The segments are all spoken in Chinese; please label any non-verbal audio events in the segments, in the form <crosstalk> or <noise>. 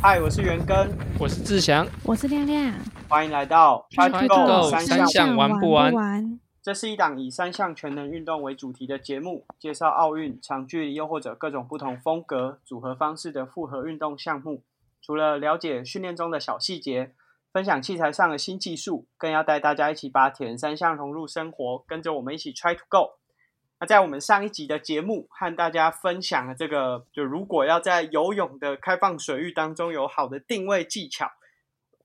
嗨，我是元根，我是志祥，我是亮亮，欢迎来到 Try to Go 三三项玩不完玩？这是一档以三项全能运动为主题的节目，介绍奥运、长距离又或者各种不同风格、组合方式的复合运动项目。除了了解训练中的小细节，分享器材上的新技术，更要带大家一起把铁人三项融入生活，跟着我们一起 Try to Go。那在我们上一集的节目和大家分享了这个，就如果要在游泳的开放水域当中有好的定位技巧，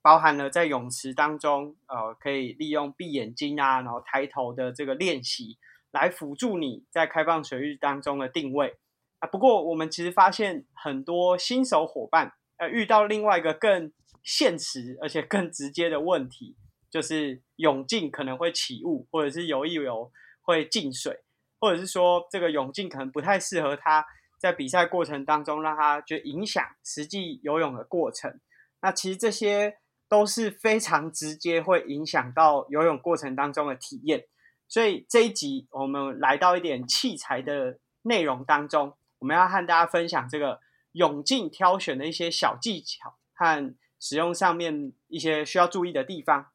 包含了在泳池当中，呃，可以利用闭眼睛啊，然后抬头的这个练习，来辅助你在开放水域当中的定位啊。不过我们其实发现很多新手伙伴，呃，遇到另外一个更现实而且更直接的问题，就是泳镜可能会起雾，或者是游一游会进水。或者是说，这个泳镜可能不太适合他在比赛过程当中，让他就影响实际游泳的过程。那其实这些都是非常直接会影响到游泳过程当中的体验。所以这一集我们来到一点器材的内容当中，我们要和大家分享这个泳镜挑选的一些小技巧和使用上面一些需要注意的地方。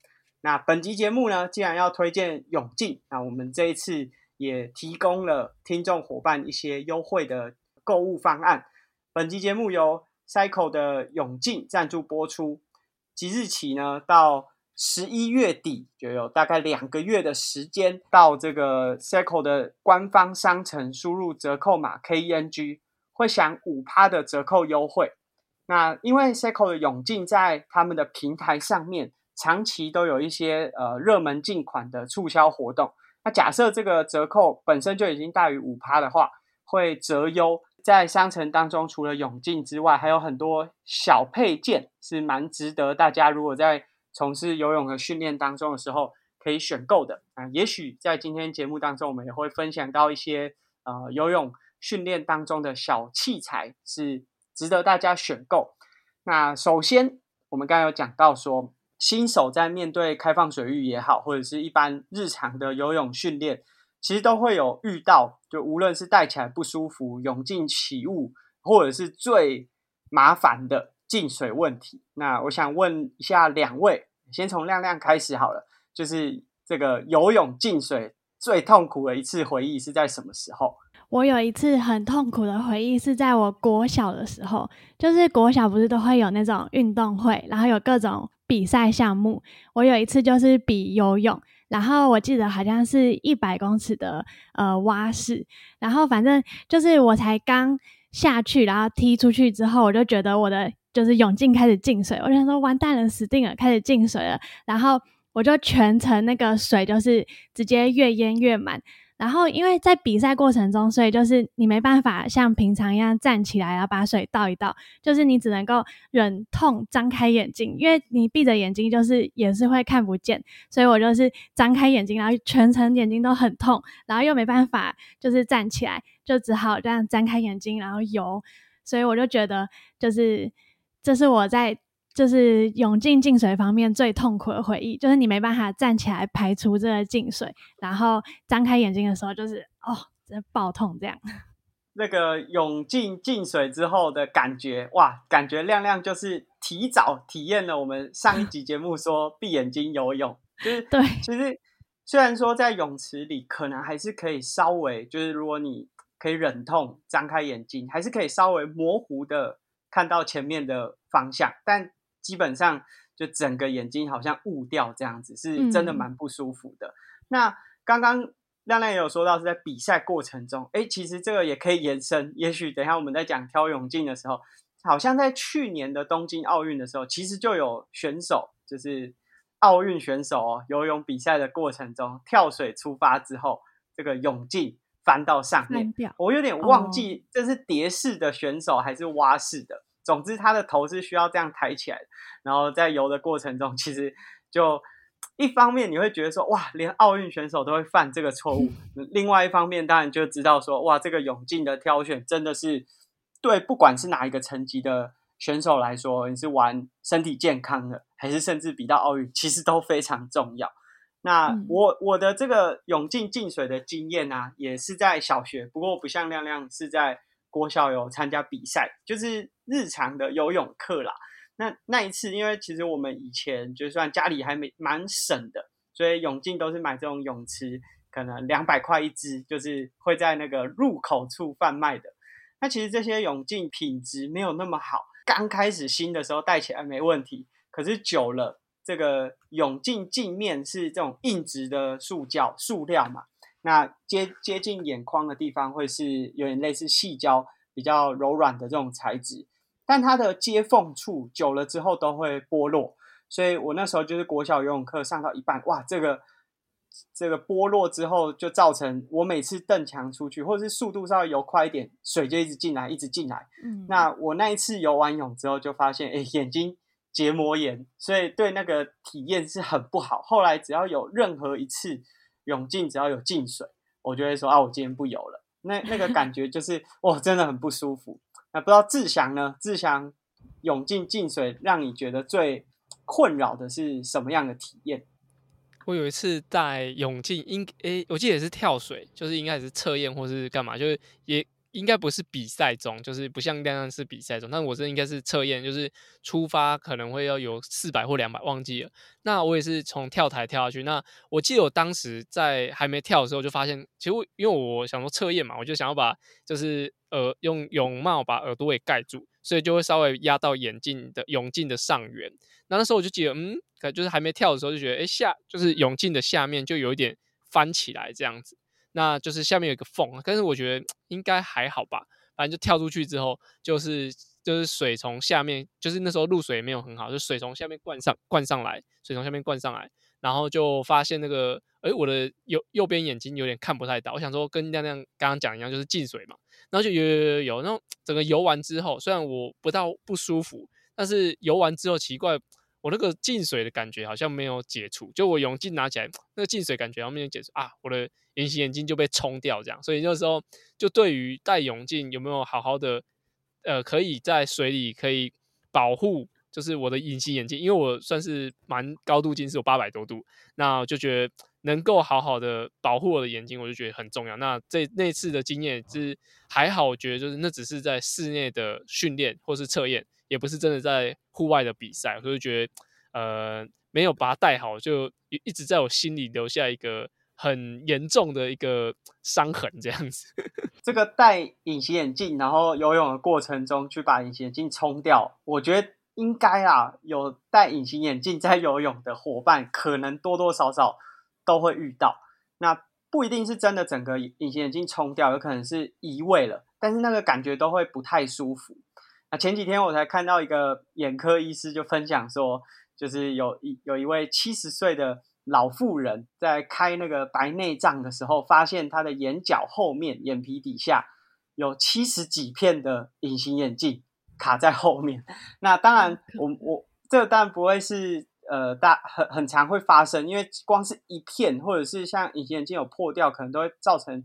那本集节目呢，既然要推荐泳镜，那我们这一次。也提供了听众伙伴一些优惠的购物方案。本期节目由 Cycle 的泳镜赞助播出，即日起呢，到十一月底就有大概两个月的时间，到这个 Cycle 的官方商城输入折扣码 KENG，会享五趴的折扣优惠。那因为 Cycle 的泳镜在他们的平台上面长期都有一些呃热门进款的促销活动。那假设这个折扣本身就已经大于五趴的话，会折优。在商城当中，除了泳镜之外，还有很多小配件是蛮值得大家如果在从事游泳的训练当中的时候可以选购的啊。也许在今天节目当中，我们也会分享到一些呃游泳训练当中的小器材是值得大家选购。那首先，我们刚刚有讲到说。新手在面对开放水域也好，或者是一般日常的游泳训练，其实都会有遇到，就无论是戴起来不舒服、泳镜起雾，或者是最麻烦的进水问题。那我想问一下两位，先从亮亮开始好了，就是这个游泳进水最痛苦的一次回忆是在什么时候？我有一次很痛苦的回忆是在我国小的时候，就是国小不是都会有那种运动会，然后有各种。比赛项目，我有一次就是比游泳，然后我记得好像是一百公尺的呃蛙式，然后反正就是我才刚下去，然后踢出去之后，我就觉得我的就是泳镜开始进水，我想说完蛋了，死定了，开始进水了，然后我就全程那个水就是直接越淹越满。然后，因为在比赛过程中，所以就是你没办法像平常一样站起来，然后把水倒一倒，就是你只能够忍痛张开眼睛，因为你闭着眼睛就是也是会看不见，所以我就是张开眼睛，然后全程眼睛都很痛，然后又没办法就是站起来，就只好这样张开眼睛然后游，所以我就觉得就是这是我在。就是泳镜进水方面最痛苦的回忆，就是你没办法站起来排除这个进水，然后张开眼睛的时候，就是哦，真爆痛这样。<laughs> 那个泳镜进水之后的感觉，哇，感觉亮亮就是提早体验了我们上一集节目说闭眼睛游泳，就 <laughs> 是对。其实虽然说在泳池里可能还是可以稍微，就是如果你可以忍痛张开眼睛，还是可以稍微模糊的看到前面的方向，但基本上就整个眼睛好像雾掉这样子，是真的蛮不舒服的。那刚刚亮亮也有说到是在比赛过程中，哎，其实这个也可以延伸。也许等一下我们在讲挑泳镜的时候，好像在去年的东京奥运的时候，其实就有选手，就是奥运选手哦，游泳比赛的过程中跳水出发之后，这个泳镜翻到上面，我有点忘记这是蝶式的选手还是蛙式的。总之，他的头是需要这样抬起来，然后在游的过程中，其实就一方面你会觉得说，哇，连奥运选手都会犯这个错误；<laughs> 另外一方面，当然就知道说，哇，这个泳镜的挑选真的是对不管是哪一个层级的选手来说，你是玩身体健康的，还是甚至比到奥运，其实都非常重要。那我我的这个泳镜进水的经验呢，也是在小学，不过不像亮亮是在。国小有参加比赛，就是日常的游泳课啦。那那一次，因为其实我们以前就算家里还没蛮省的，所以泳镜都是买这种泳池，可能两百块一支，就是会在那个入口处贩卖的。那其实这些泳镜品质没有那么好，刚开始新的时候戴起来没问题，可是久了，这个泳镜镜面是这种硬质的塑胶塑料嘛，那接接近眼眶的地方会是有点类似细胶，比较柔软的这种材质。但它的接缝处久了之后都会剥落，所以我那时候就是国小游泳课上到一半，哇，这个这个剥落之后就造成我每次蹬墙出去，或者是速度稍微游快一点，水就一直进来，一直进来。嗯，那我那一次游完泳之后就发现，哎，眼睛结膜炎，所以对那个体验是很不好。后来只要有任何一次泳镜只要有进水，我就会说啊，我今天不游了。那那个感觉就是哇，真的很不舒服。那不知道志祥呢？志祥泳镜进水，让你觉得最困扰的是什么样的体验？我有一次在泳镜，应诶，我记得也是跳水，就是应该是测验或是干嘛，就是也。应该不是比赛中，就是不像那样是比赛中，但我这应该是测验，就是出发可能会要有四百或两百，忘记了。那我也是从跳台跳下去。那我记得我当时在还没跳的时候，就发现，其实因为我想说测验嘛，我就想要把就是呃用泳帽把耳朵给盖住，所以就会稍微压到眼镜的泳镜的上缘。那那时候我就觉得，嗯，可就是还没跳的时候就觉得，哎下就是泳镜的下面就有一点翻起来这样子。那就是下面有一个缝，但是我觉得应该还好吧。反正就跳出去之后，就是就是水从下面，就是那时候入水没有很好，就水从下面灌上灌上来，水从下面灌上来，然后就发现那个，哎，我的右右边眼睛有点看不太到。我想说跟亮亮刚刚讲一样，就是进水嘛，然后就游游游游，然后整个游完之后，虽然我不到不舒服，但是游完之后奇怪。我那个进水的感觉好像没有解除，就我泳镜拿起来，那个进水感觉好像没有解除啊，我的隐形眼镜就被冲掉这样，所以那时候就对于戴泳镜有没有好好的，呃，可以在水里可以保护，就是我的隐形眼镜，因为我算是蛮高度近视，有八百多度，那就觉得能够好好的保护我的眼睛，我就觉得很重要。那这那次的经验是还好，我觉得就是那只是在室内的训练或是测验。也不是真的在户外的比赛，所以觉得呃没有把它戴好，就一直在我心里留下一个很严重的一个伤痕，这样子。<laughs> 这个戴隐形眼镜，然后游泳的过程中去把隐形眼镜冲掉，我觉得应该啊，有戴隐形眼镜在游泳的伙伴，可能多多少少都会遇到。那不一定是真的整个隐形眼镜冲掉，有可能是移位了，但是那个感觉都会不太舒服。那前几天我才看到一个眼科医师就分享说，就是有一有一位七十岁的老妇人在开那个白内障的时候，发现她的眼角后面眼皮底下有七十几片的隐形眼镜卡在后面。那当然，我我这个当然不会是呃大很很常会发生，因为光是一片或者是像隐形眼镜有破掉，可能都会造成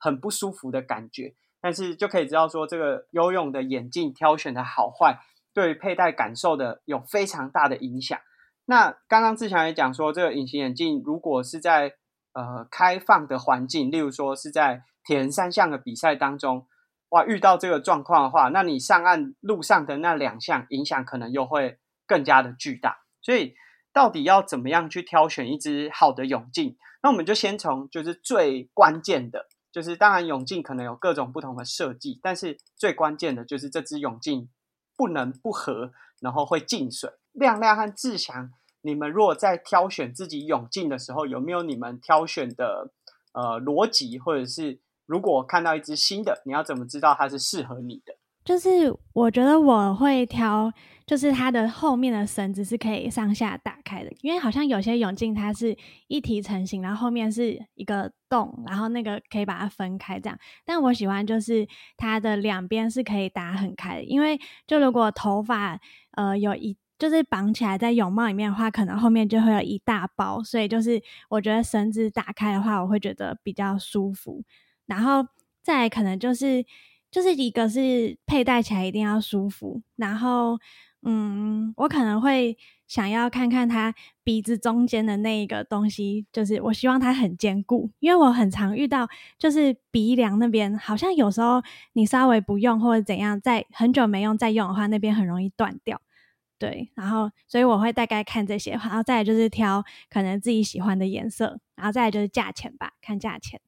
很不舒服的感觉。但是就可以知道说，这个游泳的眼镜挑选的好坏，对佩戴感受的有非常大的影响。那刚刚志强也讲说，这个隐形眼镜如果是在呃开放的环境，例如说是在铁人三项的比赛当中，哇，遇到这个状况的话，那你上岸路上的那两项影响可能又会更加的巨大。所以到底要怎么样去挑选一支好的泳镜？那我们就先从就是最关键的。就是当然，泳镜可能有各种不同的设计，但是最关键的就是这只泳镜不能不合，然后会进水。亮亮和志祥，你们如果在挑选自己泳镜的时候，有没有你们挑选的呃逻辑，或者是如果看到一只新的，你要怎么知道它是适合你的？就是我觉得我会挑。就是它的后面的绳子是可以上下打开的，因为好像有些泳镜它是一体成型，然后后面是一个洞，然后那个可以把它分开这样。但我喜欢就是它的两边是可以打很开的，因为就如果头发呃有一就是绑起来在泳帽里面的话，可能后面就会有一大包，所以就是我觉得绳子打开的话，我会觉得比较舒服。然后再可能就是就是一个是佩戴起来一定要舒服，然后。嗯，我可能会想要看看它鼻子中间的那一个东西，就是我希望它很坚固，因为我很常遇到，就是鼻梁那边好像有时候你稍微不用或者怎样，在很久没用再用的话，那边很容易断掉。对，然后所以我会大概看这些，然后再来就是挑可能自己喜欢的颜色，然后再来就是价钱吧，看价钱。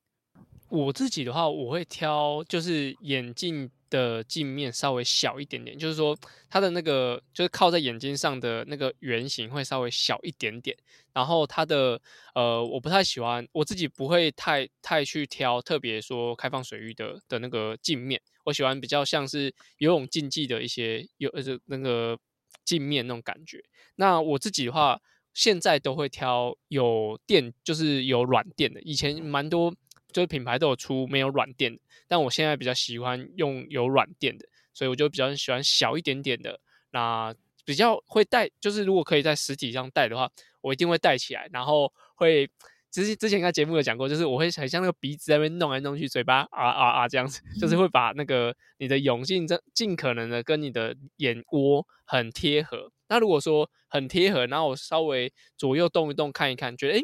我自己的话，我会挑就是眼镜。的镜面稍微小一点点，就是说它的那个就是靠在眼睛上的那个圆形会稍微小一点点。然后它的呃，我不太喜欢，我自己不会太太去挑特别说开放水域的的那个镜面，我喜欢比较像是游泳竞技的一些有呃那个镜面那种感觉。那我自己的话，现在都会挑有电，就是有软垫的，以前蛮多。就是品牌都有出没有软垫，但我现在比较喜欢用有软垫的，所以我就比较喜欢小一点点的。那比较会带，就是如果可以在实体上带的话，我一定会带起来。然后会，之前之前在节目有讲过，就是我会很像那个鼻子在那边弄来弄去，嘴巴啊啊啊这样子，就是会把那个你的泳镜尽尽可能的跟你的眼窝很贴合。那如果说很贴合，然后我稍微左右动一动看一看，觉得诶，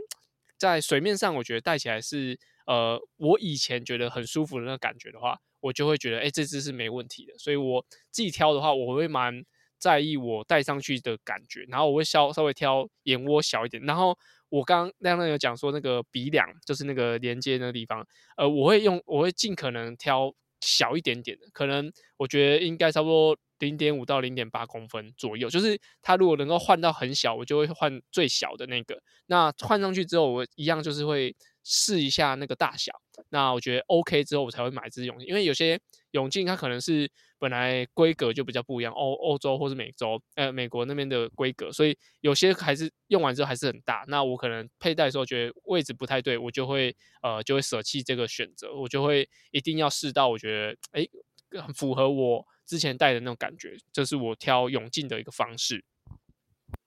在水面上我觉得戴起来是。呃，我以前觉得很舒服的那个感觉的话，我就会觉得，哎，这只是没问题的。所以我自己挑的话，我会蛮在意我戴上去的感觉，然后我会稍稍微挑眼窝小一点。然后我刚刚亮亮有讲说，那个鼻梁就是那个连接那个地方，呃，我会用，我会尽可能挑小一点点的，可能我觉得应该差不多零点五到零点八公分左右。就是它如果能够换到很小，我就会换最小的那个。那换上去之后，我一样就是会。试一下那个大小，那我觉得 OK 之后，我才会买这支泳镜。因为有些泳镜它可能是本来规格就比较不一样，欧欧洲或是美洲，呃，美国那边的规格，所以有些还是用完之后还是很大。那我可能佩戴的时候觉得位置不太对，我就会呃就会舍弃这个选择，我就会一定要试到我觉得哎很符合我之前戴的那种感觉，这是我挑泳镜的一个方式。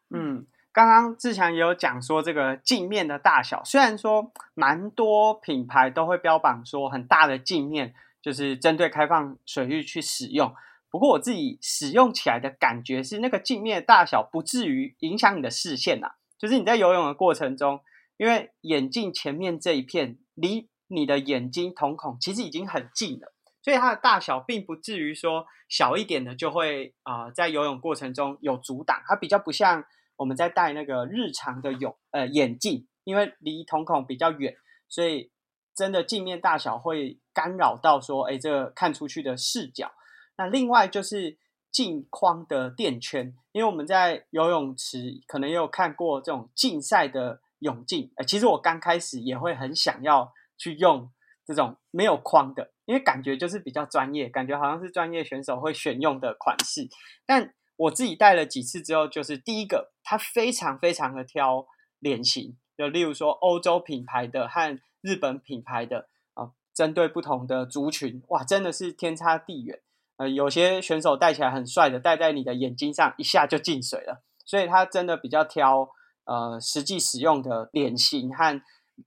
嗯。刚刚志强也有讲说，这个镜面的大小，虽然说蛮多品牌都会标榜说很大的镜面就是针对开放水域去使用，不过我自己使用起来的感觉是，那个镜面的大小不至于影响你的视线呐。就是你在游泳的过程中，因为眼镜前面这一片离你的眼睛瞳孔其实已经很近了，所以它的大小并不至于说小一点的就会啊在游泳过程中有阻挡，它比较不像。我们在戴那个日常的泳呃眼镜，因为离瞳孔比较远，所以真的镜面大小会干扰到说，哎，这个看出去的视角。那另外就是镜框的垫圈，因为我们在游泳池可能也有看过这种竞赛的泳镜，哎，其实我刚开始也会很想要去用这种没有框的，因为感觉就是比较专业，感觉好像是专业选手会选用的款式，但。我自己戴了几次之后，就是第一个，它非常非常的挑脸型，就例如说欧洲品牌的和日本品牌的啊，针对不同的族群，哇，真的是天差地远。呃，有些选手戴起来很帅的，戴在你的眼睛上一下就进水了，所以它真的比较挑呃实际使用的脸型和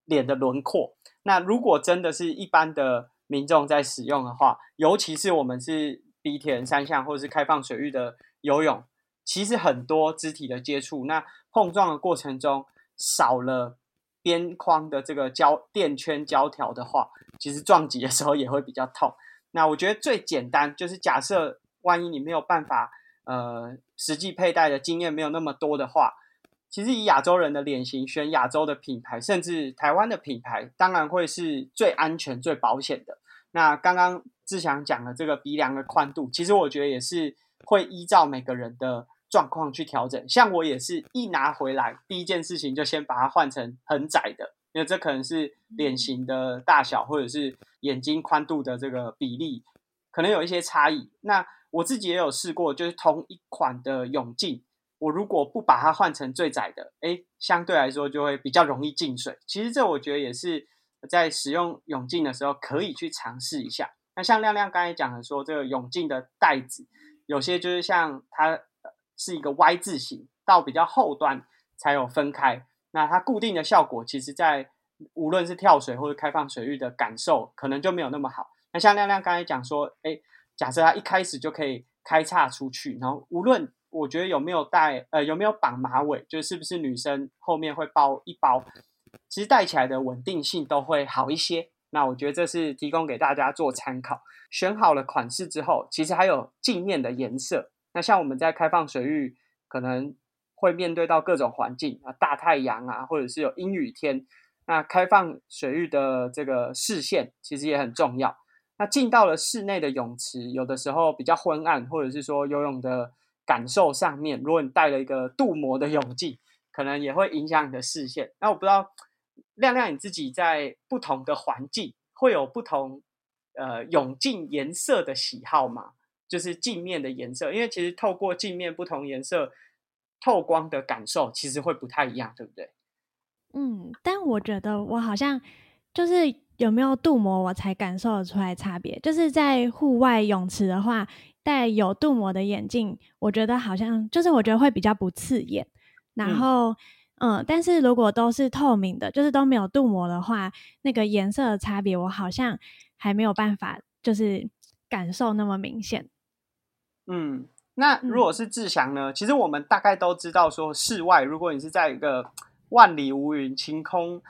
脸的轮廓。那如果真的是一般的民众在使用的话，尤其是我们是鼻田三项或者是开放水域的。游泳其实很多肢体的接触，那碰撞的过程中少了边框的这个胶垫圈胶条的话，其实撞击的时候也会比较痛。那我觉得最简单就是假设万一你没有办法呃实际佩戴的经验没有那么多的话，其实以亚洲人的脸型选亚洲的品牌，甚至台湾的品牌，当然会是最安全最保险的。那刚刚志祥讲的这个鼻梁的宽度，其实我觉得也是。会依照每个人的状况去调整，像我也是一拿回来，第一件事情就先把它换成很窄的，因为这可能是脸型的大小，或者是眼睛宽度的这个比例，可能有一些差异。那我自己也有试过，就是同一款的泳镜，我如果不把它换成最窄的，诶，相对来说就会比较容易进水。其实这我觉得也是在使用泳镜的时候可以去尝试一下。那像亮亮刚才讲的说，这个泳镜的带子。有些就是像它是一个 Y 字形，到比较后端才有分开。那它固定的效果，其实在无论是跳水或者开放水域的感受，可能就没有那么好。那像亮亮刚才讲说，哎，假设它一开始就可以开叉出去，然后无论我觉得有没有戴呃有没有绑马尾，就是不是女生后面会包一包，其实戴起来的稳定性都会好一些。那我觉得这是提供给大家做参考。选好了款式之后，其实还有镜面的颜色。那像我们在开放水域，可能会面对到各种环境啊，大太阳啊，或者是有阴雨天。那开放水域的这个视线其实也很重要。那进到了室内的泳池，有的时候比较昏暗，或者是说游泳的感受上面，如果你带了一个镀膜的泳镜，可能也会影响你的视线。那我不知道亮亮你自己在不同的环境会有不同呃泳镜颜色的喜好吗？就是镜面的颜色，因为其实透过镜面不同颜色透光的感受，其实会不太一样，对不对？嗯，但我觉得我好像就是有没有镀膜，我才感受得出来差别。就是在户外泳池的话，戴有镀膜的眼镜，我觉得好像就是我觉得会比较不刺眼。然后，嗯，但是如果都是透明的，就是都没有镀膜的话，那个颜色的差别，我好像还没有办法就是感受那么明显。嗯，那如果是志祥呢？其实我们大概都知道，说室外如果你是在一个万里无云、晴空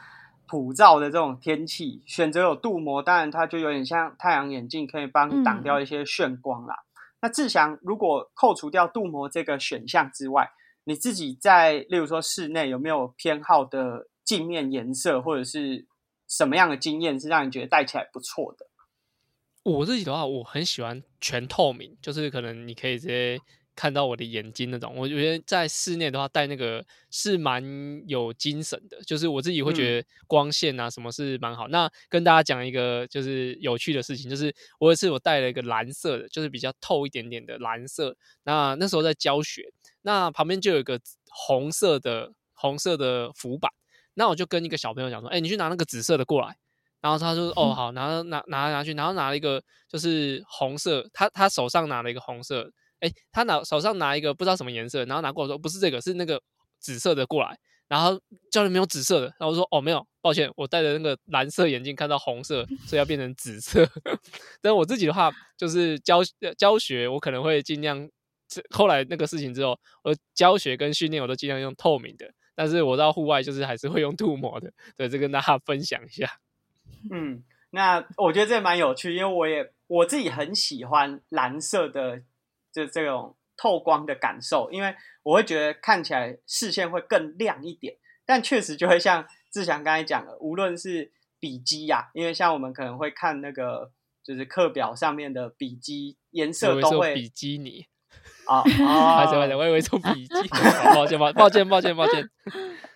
普照的这种天气，选择有镀膜，当然它就有点像太阳眼镜，可以帮你挡掉一些眩光啦。那志祥，如果扣除掉镀膜这个选项之外，你自己在例如说室内有没有偏好的镜面颜色，或者是什么样的经验是让你觉得戴起来不错的？我自己的话，我很喜欢全透明，就是可能你可以直接。看到我的眼睛那种，我觉得在室内的话戴那个是蛮有精神的，就是我自己会觉得光线啊什么是蛮好。那跟大家讲一个就是有趣的事情，就是我有一次我戴了一个蓝色的，就是比较透一点点的蓝色。那那时候在教学，那旁边就有一个红色的红色的浮板，那我就跟一个小朋友讲说：“哎，你去拿那个紫色的过来。”然后他说：“哦，<laughs> 好，拿拿拿拿去。”然后拿了一个就是红色，他他手上拿了一个红色。哎，他拿手上拿一个不知道什么颜色，然后拿过来说不是这个，是那个紫色的过来。然后教练没有紫色的，然后说哦没有，抱歉，我戴的那个蓝色眼镜看到红色，所以要变成紫色。<laughs> 但我自己的话，就是教教学，我可能会尽量。后来那个事情之后，我教学跟训练我都尽量用透明的，但是我到户外就是还是会用镀膜的。对，这跟大家分享一下。嗯，那我觉得这蛮有趣，因为我也我自己很喜欢蓝色的。就这种透光的感受，因为我会觉得看起来视线会更亮一点，但确实就会像志祥刚才讲的，无论是笔记呀，因为像我们可能会看那个就是课表上面的笔记颜色都会比基尼啊，抱歉抱歉，我以为做笔记，<laughs> 抱歉抱抱歉抱歉抱歉，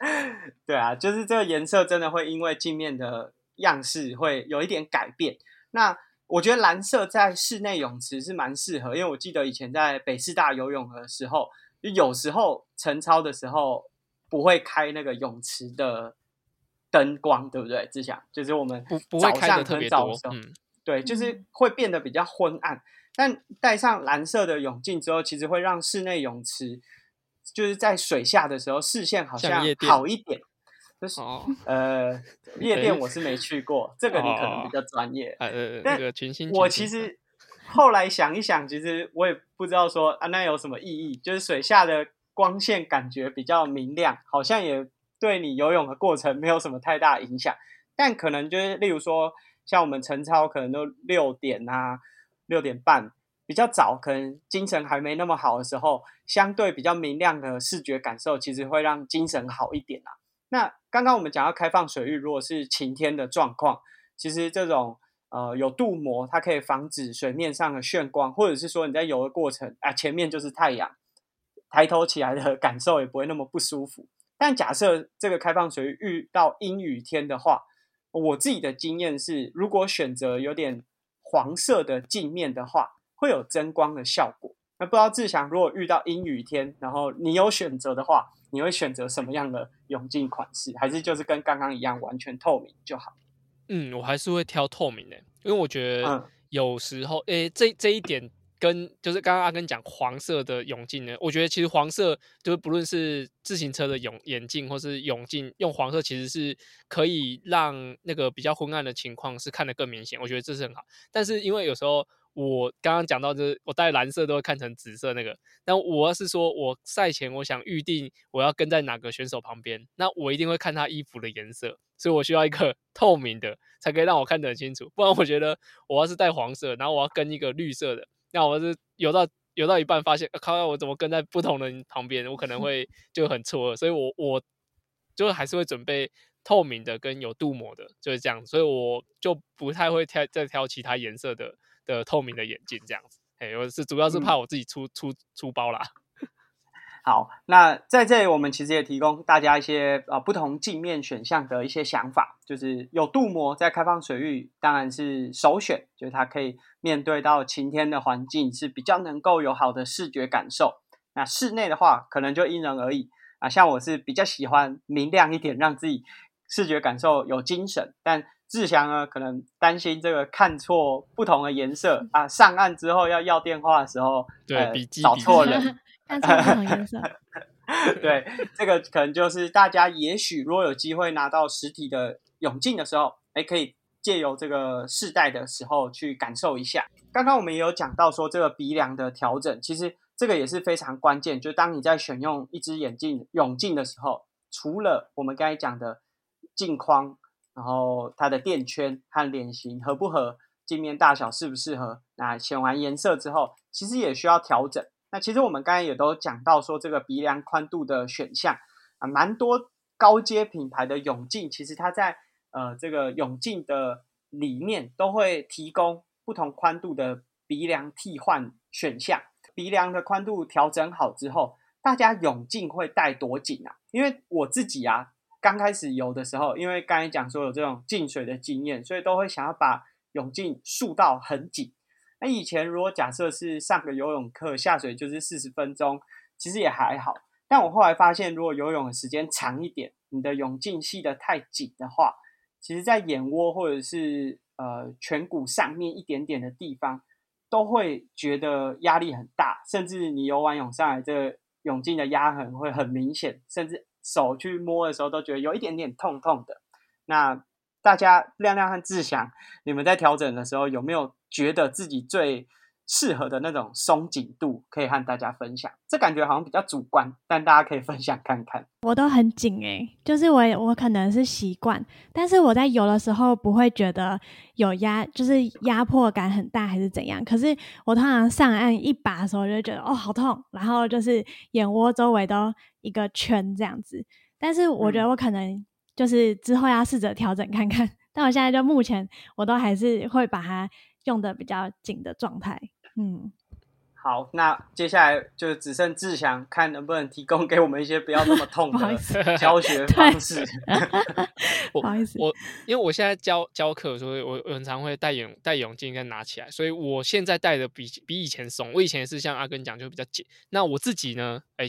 <laughs> 对啊，就是这个颜色真的会因为镜面的样式会有一点改变，那。我觉得蓝色在室内泳池是蛮适合，因为我记得以前在北师大游泳的时候，就有时候晨操的时候不会开那个泳池的灯光，对不对？志祥，就是我们不不会开的特别多，嗯，对，就是会变得比较昏暗。但戴上蓝色的泳镜之后，其实会让室内泳池就是在水下的时候视线好像好一点。就是呃，夜店我是没去过，这个你可能比较专业。呃，那个群星，我其实后来想一想，其实我也不知道说啊，那有什么意义？就是水下的光线感觉比较明亮，好像也对你游泳的过程没有什么太大影响。但可能就是例如说，像我们晨操可能都六点啊、六点半比较早，可能精神还没那么好的时候，相对比较明亮的视觉感受，其实会让精神好一点啊。那刚刚我们讲到开放水域，如果是晴天的状况，其实这种呃有镀膜，它可以防止水面上的眩光，或者是说你在游的过程啊，前面就是太阳，抬头起来的感受也不会那么不舒服。但假设这个开放水域遇到阴雨天的话，我自己的经验是，如果选择有点黄色的镜面的话，会有增光的效果。那不知道志祥，如果遇到阴雨天，然后你有选择的话，你会选择什么样的泳镜款式？还是就是跟刚刚一样完全透明就好？嗯，我还是会挑透明的，因为我觉得有时候，诶，这这一点跟就是刚刚阿根讲黄色的泳镜呢，我觉得其实黄色就是不论是自行车的泳眼镜或是泳镜，用黄色其实是可以让那个比较昏暗的情况是看得更明显，我觉得这是很好。但是因为有时候。我刚刚讲到，就是我戴蓝色都会看成紫色那个。但我要是说我赛前我想预定我要跟在哪个选手旁边，那我一定会看他衣服的颜色，所以我需要一个 <laughs> 透明的，才可以让我看得很清楚。不然我觉得我要是戴黄色，然后我要跟一个绿色的，那我是游到游到一半发现，靠，我怎么跟在不同人旁边，我可能会 <laughs> 就很错愕。所以我我就还是会准备。透明的跟有镀膜的就是这样，所以我就不太会挑再挑其他颜色的的透明的眼镜这样子。哎，我是主要是怕我自己出出出包啦。<laughs> 好，那在这里我们其实也提供大家一些呃不同镜面选项的一些想法，就是有镀膜在开放水域当然是首选，就是它可以面对到晴天的环境是比较能够有好的视觉感受。那室内的话可能就因人而异啊，像我是比较喜欢明亮一点，让自己。视觉感受有精神，但志祥呢，可能担心这个看错不同的颜色啊。上岸之后要要电话的时候，<laughs> 对，找错人 <laughs> <laughs> 看错不同颜色。对，这个可能就是大家也许如果有机会拿到实体的泳镜的时候，哎，可以借由这个试戴的时候去感受一下。刚刚我们也有讲到说，这个鼻梁的调整，其实这个也是非常关键。就当你在选用一只眼镜泳镜的时候，除了我们刚才讲的。镜框，然后它的垫圈和脸型合不合，镜面大小适不适合？那选完颜色之后，其实也需要调整。那其实我们刚才也都讲到说，这个鼻梁宽度的选项啊，蛮多高阶品牌的泳镜，其实它在呃这个泳镜的里面都会提供不同宽度的鼻梁替换选项。鼻梁的宽度调整好之后，大家泳镜会戴多紧啊？因为我自己啊。刚开始游的时候，因为刚才讲说有这种进水的经验，所以都会想要把泳镜束到很紧。那以前如果假设是上个游泳课下水就是四十分钟，其实也还好。但我后来发现，如果游泳的时间长一点，你的泳镜系得太紧的话，其实在眼窝或者是呃颧骨上面一点点的地方，都会觉得压力很大，甚至你游完泳上来，这泳镜的压痕会很明显，甚至。手去摸的时候都觉得有一点点痛痛的。那大家亮亮和志祥，你们在调整的时候有没有觉得自己最适合的那种松紧度可以和大家分享？这感觉好像比较主观，但大家可以分享看看。我都很紧诶，就是我我可能是习惯，但是我在游的时候不会觉得有压，就是压迫感很大还是怎样。可是我通常上岸一把的时候就觉得哦好痛，然后就是眼窝周围都。一个圈这样子，但是我觉得我可能就是之后要试着调整看看。<laughs> 但我现在就目前我都还是会把它用的比较紧的状态。嗯，好，那接下来就只剩志祥，看能不能提供给我们一些不要那么痛的教学方式。<laughs> <laughs> 不好意思，我因为我现在教教课，所以我很常会戴眼戴泳镜跟拿起来，所以我现在戴的比比以前松。我以前是像阿根讲就比较紧。那我自己呢？哎。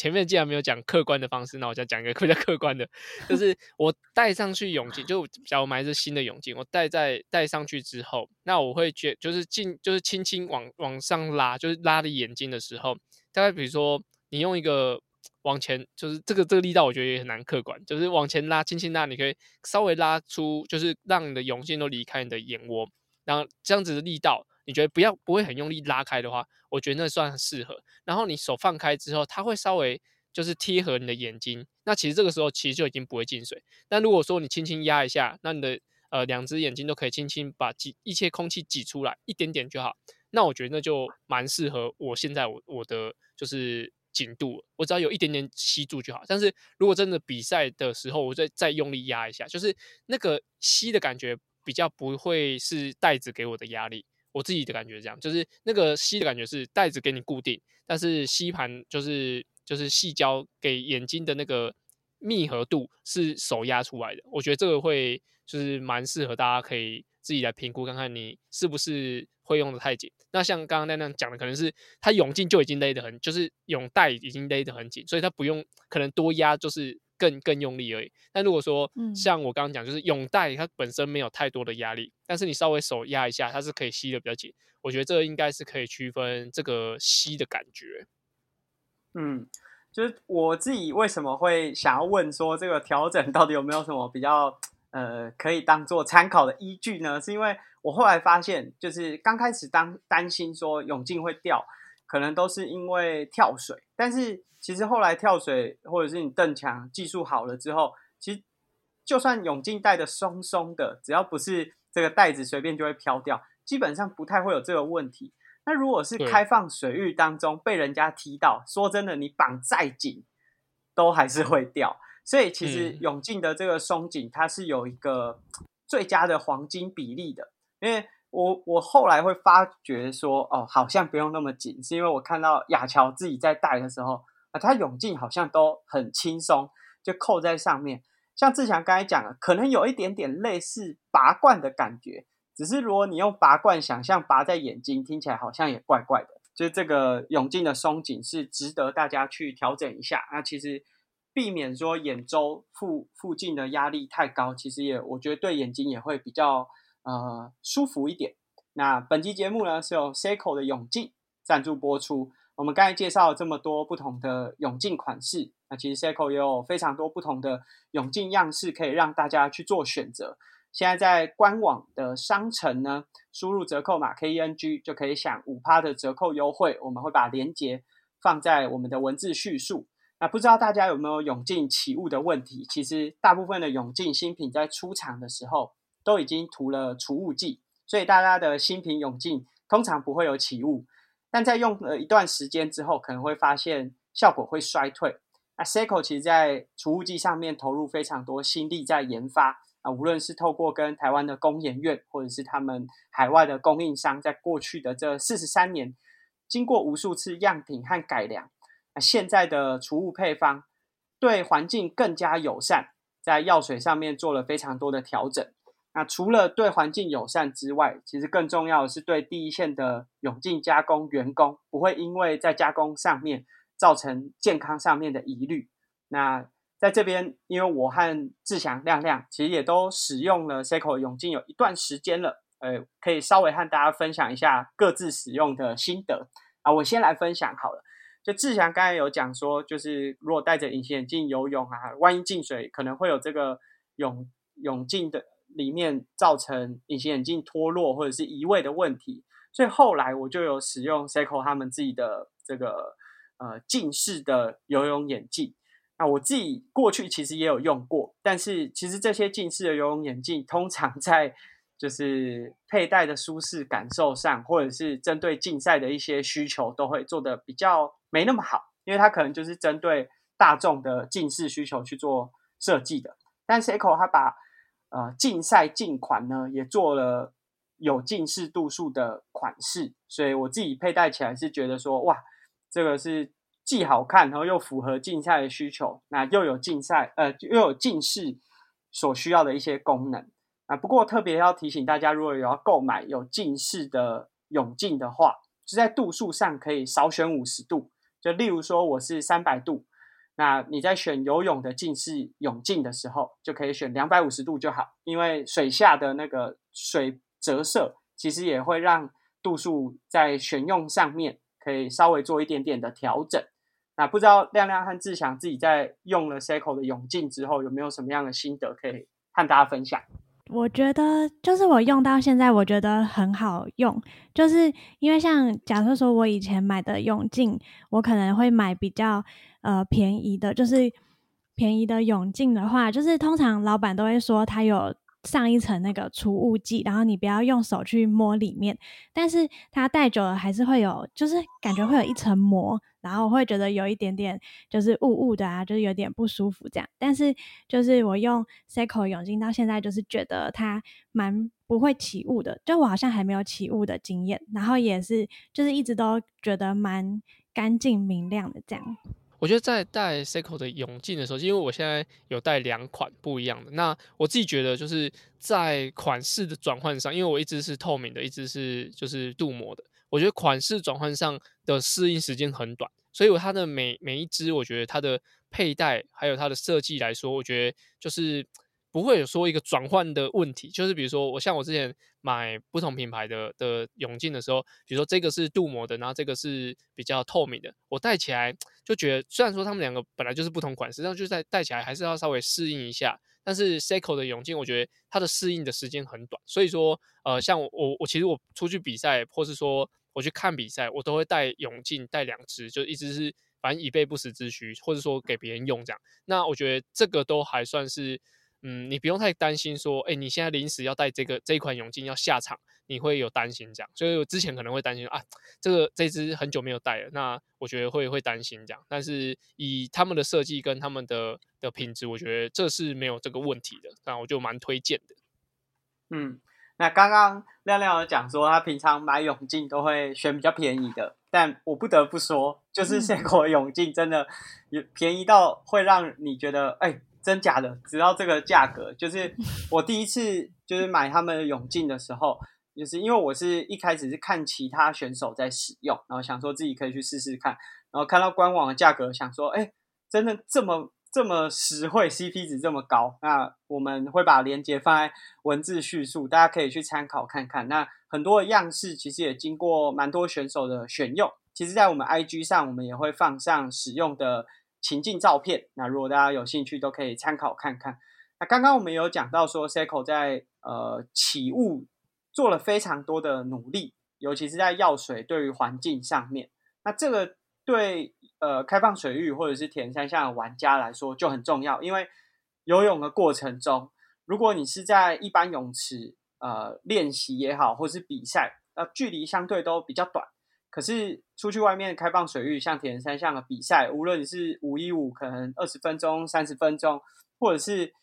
前面既然没有讲客观的方式，那我再讲一个比较客观的，就是 <laughs> 我戴上去泳镜，就假如买一只新的泳镜，我戴在戴上去之后，那我会觉就是进就是轻轻往往上拉，就是拉的眼睛的时候，大概比如说你用一个往前，就是这个这个力道，我觉得也很难客观，就是往前拉，轻轻拉，你可以稍微拉出，就是让你的泳镜都离开你的眼窝，然后这样子的力道。你觉得不要不会很用力拉开的话，我觉得那算适合。然后你手放开之后，它会稍微就是贴合你的眼睛。那其实这个时候其实就已经不会进水。但如果说你轻轻压一下，那你的呃两只眼睛都可以轻轻把挤一切空气挤出来一点点就好。那我觉得那就蛮适合我现在我我的就是紧度，我只要有一点点吸住就好。但是如果真的比赛的时候，我再再用力压一下，就是那个吸的感觉比较不会是袋子给我的压力。我自己的感觉这样，就是那个吸的感觉是袋子给你固定，但是吸盘就是就是细胶给眼睛的那个密合度是手压出来的。我觉得这个会就是蛮适合大家可以自己来评估看看你是不是会用的太紧。那像刚刚那样讲的，可能是它泳镜就已经勒得很，就是泳带已经勒得很紧，所以它不用可能多压就是。更更用力而已。但如果说像我刚刚讲，就是泳带它本身没有太多的压力，但是你稍微手压一下，它是可以吸的比较紧。我觉得这个应该是可以区分这个吸的感觉。嗯，就是我自己为什么会想要问说这个调整到底有没有什么比较呃可以当做参考的依据呢？是因为我后来发现，就是刚开始当担心说泳镜会掉，可能都是因为跳水，但是其实后来跳水或者是你蹬墙技术好了之后，其实就算泳镜戴的松松的，只要不是这个带子随便就会飘掉，基本上不太会有这个问题。那如果是开放水域当中被人家踢到，说真的，你绑再紧都还是会掉。所以其实泳镜的这个松紧，它是有一个最佳的黄金比例的。因为我我后来会发觉说，哦，好像不用那么紧，是因为我看到亚乔自己在戴的时候，啊，他泳镜好像都很轻松，就扣在上面。像志强刚才讲的，可能有一点点类似拔罐的感觉。只是如果你用拔罐想象拔在眼睛，听起来好像也怪怪的。就这个泳镜的松紧是值得大家去调整一下。那其实避免说眼周附附近的压力太高，其实也我觉得对眼睛也会比较呃舒服一点。那本期节目呢是由 Seiko 的泳镜赞助播出。我们刚才介绍了这么多不同的泳镜款式，那其实 Seiko 也有非常多不同的泳镜样式可以让大家去做选择。现在在官网的商城呢，输入折扣码 K E N G 就可以享五趴的折扣优惠。我们会把链接放在我们的文字叙述。那不知道大家有没有泳镜起雾的问题？其实大部分的泳镜新品在出厂的时候都已经涂了除雾剂，所以大家的新品泳镜通常不会有起雾。但在用了一段时间之后，可能会发现效果会衰退。那 Seiko 其实在除雾剂上面投入非常多心力在研发。啊，无论是透过跟台湾的工研院，或者是他们海外的供应商，在过去的这四十三年，经过无数次样品和改良，那现在的除物配方对环境更加友善，在药水上面做了非常多的调整。那除了对环境友善之外，其实更重要的是对第一线的泳镜加工员工，不会因为在加工上面造成健康上面的疑虑。那在这边，因为我和志祥、亮亮其实也都使用了 Seiko 泳镜有一段时间了，呃，可以稍微和大家分享一下各自使用的心得啊。我先来分享好了。就志祥刚才有讲说，就是如果戴着隐形眼镜游泳啊，万一进水，可能会有这个泳泳镜的里面造成隐形眼镜脱落或者是移位的问题。所以后来我就有使用 Seiko 他们自己的这个呃近视的游泳眼镜。那我自己过去其实也有用过，但是其实这些近视的游泳眼镜，通常在就是佩戴的舒适感受上，或者是针对竞赛的一些需求，都会做的比较没那么好，因为它可能就是针对大众的近视需求去做设计的。但是 Echo 它把呃竞赛镜款呢，也做了有近视度数的款式，所以我自己佩戴起来是觉得说，哇，这个是。既好看，然后又符合竞赛的需求，那又有竞赛，呃，又有近视所需要的一些功能啊。不过特别要提醒大家，如果有要购买有近视的泳镜的话，就在度数上可以少选五十度。就例如说我是三百度，那你在选游泳的近视泳镜的时候，就可以选两百五十度就好，因为水下的那个水折射，其实也会让度数在选用上面可以稍微做一点点的调整。那不知道亮亮和志强自己在用了 Seiko 的泳镜之后，有没有什么样的心得可以和大家分享？我觉得就是我用到现在，我觉得很好用。就是因为像假设说我以前买的泳镜，我可能会买比较呃便宜的，就是便宜的泳镜的话，就是通常老板都会说它有。上一层那个除雾剂，然后你不要用手去摸里面，但是它戴久了还是会有，就是感觉会有一层膜，然后会觉得有一点点就是雾雾的啊，就是有点不舒服这样。但是就是我用 Seiko 泳镜到现在，就是觉得它蛮不会起雾的，就我好像还没有起雾的经验，然后也是就是一直都觉得蛮干净明亮的这样。我觉得在戴 Seiko 的泳镜的时候，因为我现在有戴两款不一样的，那我自己觉得就是在款式的转换上，因为我一只是透明的，一只是就是镀膜的，我觉得款式转换上的适应时间很短，所以它的每每一只，我觉得它的佩戴还有它的设计来说，我觉得就是。不会有说一个转换的问题，就是比如说我像我之前买不同品牌的的泳镜的时候，比如说这个是镀膜的，然后这个是比较透明的，我戴起来就觉得虽然说他们两个本来就是不同款式，但就在戴起来还是要稍微适应一下但是 Seiko 的泳镜，我觉得它的适应的时间很短，所以说，呃，像我我其实我出去比赛，或是说我去看比赛，我都会带泳镜带两只，就一直是反正以备不时之需，或者说给别人用这样。那我觉得这个都还算是。嗯，你不用太担心说，哎，你现在临时要带这个这一款泳镜要下场，你会有担心这样。所以我之前可能会担心啊，这个这只很久没有戴了，那我觉得会会担心这样。但是以他们的设计跟他们的的品质，我觉得这是没有这个问题的，那我就蛮推荐的。嗯，那刚刚亮亮有讲说，他平常买泳镜都会选比较便宜的，但我不得不说，就是现国泳镜真的有便宜到会让你觉得，哎。真假的，只要这个价格，<laughs> 就是我第一次就是买他们的泳镜的时候，就是因为我是一开始是看其他选手在使用，然后想说自己可以去试试看，然后看到官网的价格，想说，哎，真的这么这么实惠，CP 值这么高，那我们会把链接放在文字叙述，大家可以去参考看看。那很多的样式其实也经过蛮多选手的选用，其实在我们 IG 上，我们也会放上使用的。情境照片，那如果大家有兴趣，都可以参考看看。那刚刚我们有讲到说，Seiko 在呃起雾做了非常多的努力，尤其是在药水对于环境上面。那这个对呃开放水域或者是田山项的玩家来说就很重要，因为游泳的过程中，如果你是在一般泳池呃练习也好，或是比赛，那距离相对都比较短。可是出去外面开放水域，像铁人三项的比赛，无论你是五一五，可能二十分钟、三十分钟，或者是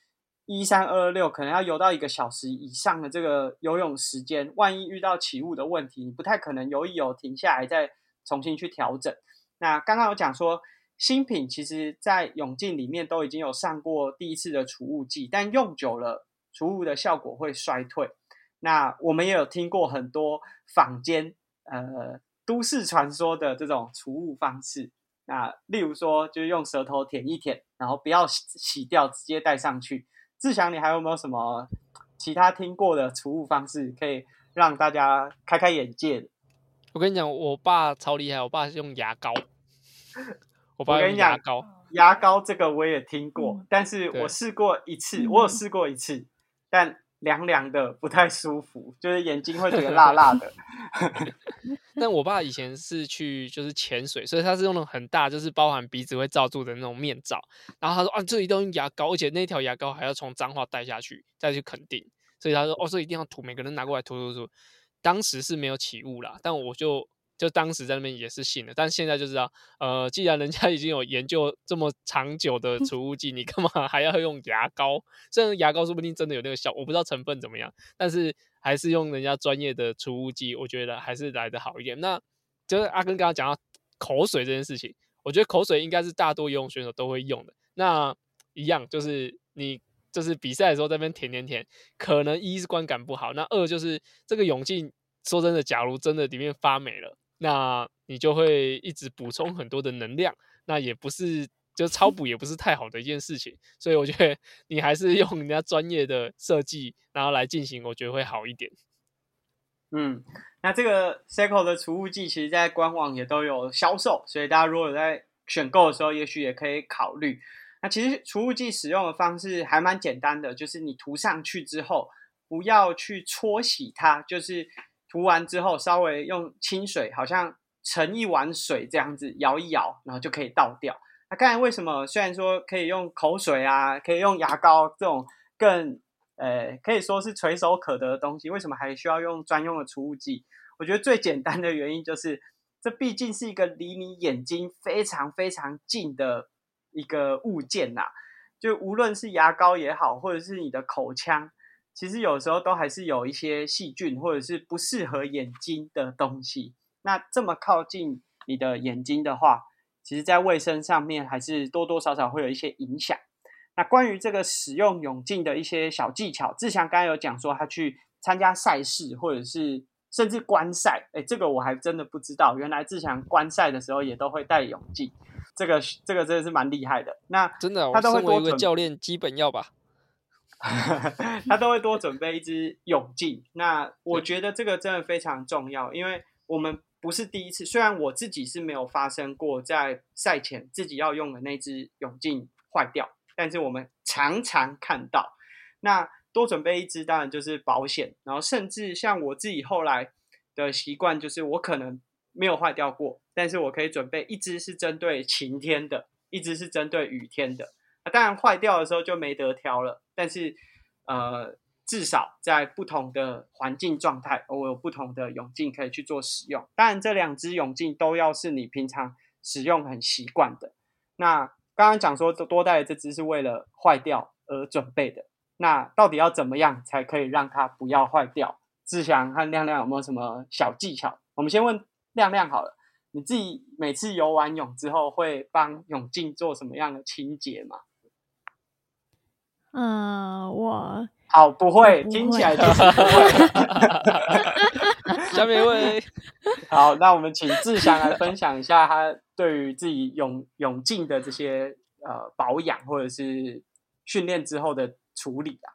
一三二二六，可能要游到一个小时以上的这个游泳时间，万一遇到起雾的问题，你不太可能游一游停下来再重新去调整。那刚刚有讲说，新品其实在泳镜里面都已经有上过第一次的除雾剂，但用久了除雾的效果会衰退。那我们也有听过很多坊间，呃。都市传说的这种除雾方式，那例如说，就是用舌头舔一舔，然后不要洗洗掉，直接戴上去。志祥，你还有没有什么其他听过的除雾方式，可以让大家开开眼界？我跟你讲，我爸超厉害，我爸是用牙膏。<laughs> 我跟你讲，牙膏，牙膏这个我也听过，但是我试过一次，我有试过一次，但。凉凉的，不太舒服，就是眼睛会觉得辣辣的。<laughs> 但我爸以前是去就是潜水，所以他是用了很大，就是包含鼻子会罩住的那种面罩。然后他说啊，这一定要用牙膏，而且那条牙膏还要从脏话带下去再去肯定。所以他说哦，这一定要涂，每个人拿过来涂涂涂。当时是没有起雾啦，但我就。就当时在那边也是信的，但现在就知道，呃，既然人家已经有研究这么长久的 <laughs> 除污剂，你干嘛还要用牙膏？虽然牙膏说不定真的有那个效，我不知道成分怎么样，但是还是用人家专业的除污剂，我觉得还是来的好一点。那就是阿根刚刚讲到口水这件事情，我觉得口水应该是大多游泳选手都会用的。那一样就是你就是比赛的时候在那边舔舔舔，可能一是观感不好，那二就是这个泳镜说真的，假如真的里面发霉了。那你就会一直补充很多的能量，那也不是就 <laughs> 超补也不是太好的一件事情，所以我觉得 <laughs> 你还是用人家专业的设计，然后来进行，我觉得会好一点。嗯，那这个 Seiko 的除雾剂其实在官网也都有销售，所以大家如果有在选购的时候，也许也可以考虑。那其实除雾剂使用的方式还蛮简单的，就是你涂上去之后，不要去搓洗它，就是。涂完之后，稍微用清水，好像盛一碗水这样子摇一摇，然后就可以倒掉。那刚才为什么虽然说可以用口水啊，可以用牙膏这种更呃可以说是垂手可得的东西，为什么还需要用专用的除雾剂？我觉得最简单的原因就是，这毕竟是一个离你眼睛非常非常近的一个物件呐。就无论是牙膏也好，或者是你的口腔。其实有时候都还是有一些细菌或者是不适合眼睛的东西。那这么靠近你的眼睛的话，其实在卫生上面还是多多少少会有一些影响。那关于这个使用泳镜的一些小技巧，志强刚刚有讲说他去参加赛事或者是甚至观赛，哎，这个我还真的不知道。原来志强观赛的时候也都会戴泳镜，这个这个真的是蛮厉害的。那真的，他都会多一个教练基本要吧。<laughs> 他都会多准备一支泳镜，那我觉得这个真的非常重要，因为我们不是第一次。虽然我自己是没有发生过在赛前自己要用的那支泳镜坏掉，但是我们常常看到，那多准备一支当然就是保险，然后甚至像我自己后来的习惯，就是我可能没有坏掉过，但是我可以准备一支是针对晴天的，一支是针对雨天的。当然坏掉的时候就没得挑了，但是呃，至少在不同的环境状态，我有不同的泳镜可以去做使用。当然，这两支泳镜都要是你平常使用很习惯的。那刚刚讲说多带的这支是为了坏掉而准备的。那到底要怎么样才可以让它不要坏掉？志祥和亮亮有没有什么小技巧？我们先问亮亮好了，你自己每次游完泳之后会帮泳镜做什么样的清洁吗？嗯，我好不会，听起来就是不会。下面一位，<laughs> 好，那我们请志祥来分享一下他对于自己泳泳镜的这些呃保养或者是训练之后的。处理啊！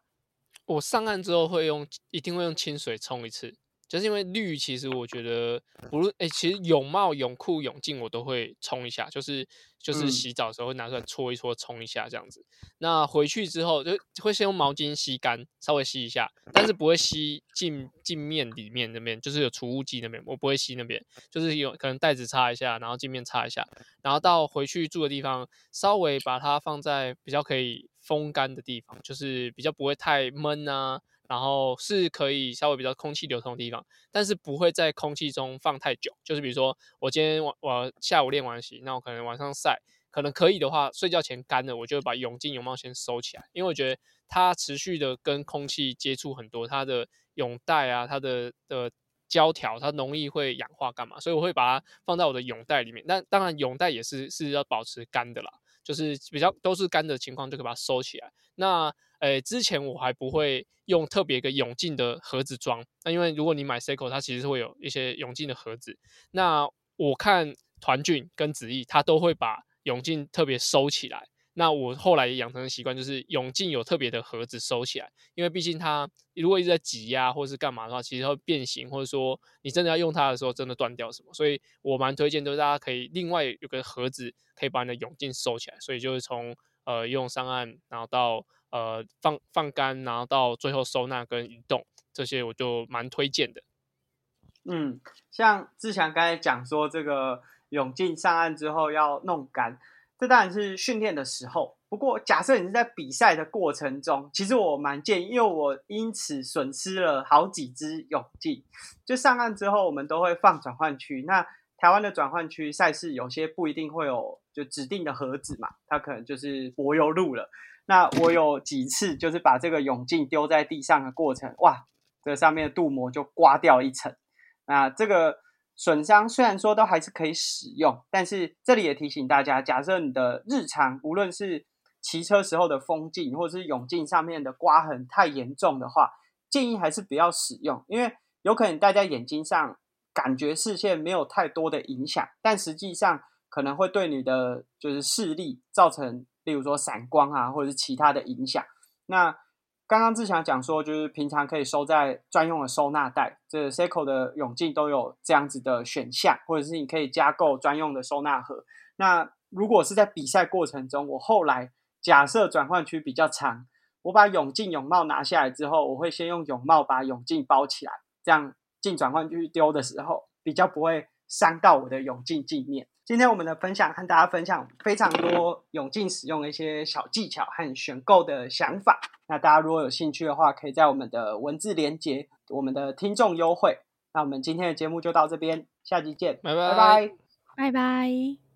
我上岸之后会用，一定会用清水冲一次，就是因为绿，其实我觉得不论哎，其实泳帽、泳裤、泳镜我都会冲一下，就是就是洗澡的时候会拿出来搓一搓，冲一下这样子。那回去之后就会先用毛巾吸干，稍微吸一下，但是不会吸镜镜面里面那边，就是有除污剂那边，我不会吸那边，就是有可能袋子擦一下，然后镜面擦一下，然后到回去住的地方，稍微把它放在比较可以。风干的地方就是比较不会太闷啊，然后是可以稍微比较空气流通的地方，但是不会在空气中放太久。就是比如说我今天我我下午练完洗，那我可能晚上晒，可能可以的话，睡觉前干了，我就把泳镜泳帽先收起来，因为我觉得它持续的跟空气接触很多，它的泳带啊，它的的胶条，它容易会氧化干嘛，所以我会把它放在我的泳袋里面。但当然泳袋也是是要保持干的啦。就是比较都是干的情况，就可以把它收起来。那诶，之前我还不会用特别一个泳镜的盒子装。那因为如果你买 Seiko，它其实会有一些泳镜的盒子。那我看团俊跟子毅，他都会把泳镜特别收起来。那我后来也养成的习惯，就是泳镜有特别的盒子收起来，因为毕竟它如果一直在挤压或是干嘛的话，其实会变形，或者说你真的要用它的时候，真的断掉什么。所以我蛮推荐，就是大家可以另外有个盒子，可以把你的泳镜收起来。所以就是从呃用上岸，然后到呃放放干，然后到最后收纳跟移动这些，我就蛮推荐的。嗯，像志强刚才讲说，这个泳镜上岸之后要弄干。这当然是训练的时候，不过假设你是在比赛的过程中，其实我蛮建议，因为我因此损失了好几只泳镜。就上岸之后，我们都会放转换区。那台湾的转换区赛事有些不一定会有就指定的盒子嘛，它可能就是柏油路了。那我有几次就是把这个泳镜丢在地上的过程，哇，这上面的镀膜就刮掉一层。那这个。损伤虽然说都还是可以使用，但是这里也提醒大家，假设你的日常无论是骑车时候的风镜或者是泳镜上面的刮痕太严重的话，建议还是不要使用，因为有可能戴在眼睛上感觉视线没有太多的影响，但实际上可能会对你的就是视力造成，例如说散光啊，或者是其他的影响。那刚刚志强讲说，就是平常可以收在专用的收纳袋，这 Seiko 的泳镜都有这样子的选项，或者是你可以加购专用的收纳盒。那如果是在比赛过程中，我后来假设转换区比较长，我把泳镜、泳帽拿下来之后，我会先用泳帽把泳镜包起来，这样进转换去丢的时候比较不会伤到我的泳镜镜面。今天我们的分享和大家分享非常多泳镜使用的一些小技巧和选购的想法。那大家如果有兴趣的话，可以在我们的文字连接我们的听众优惠。那我们今天的节目就到这边，下期见，拜拜拜拜拜拜。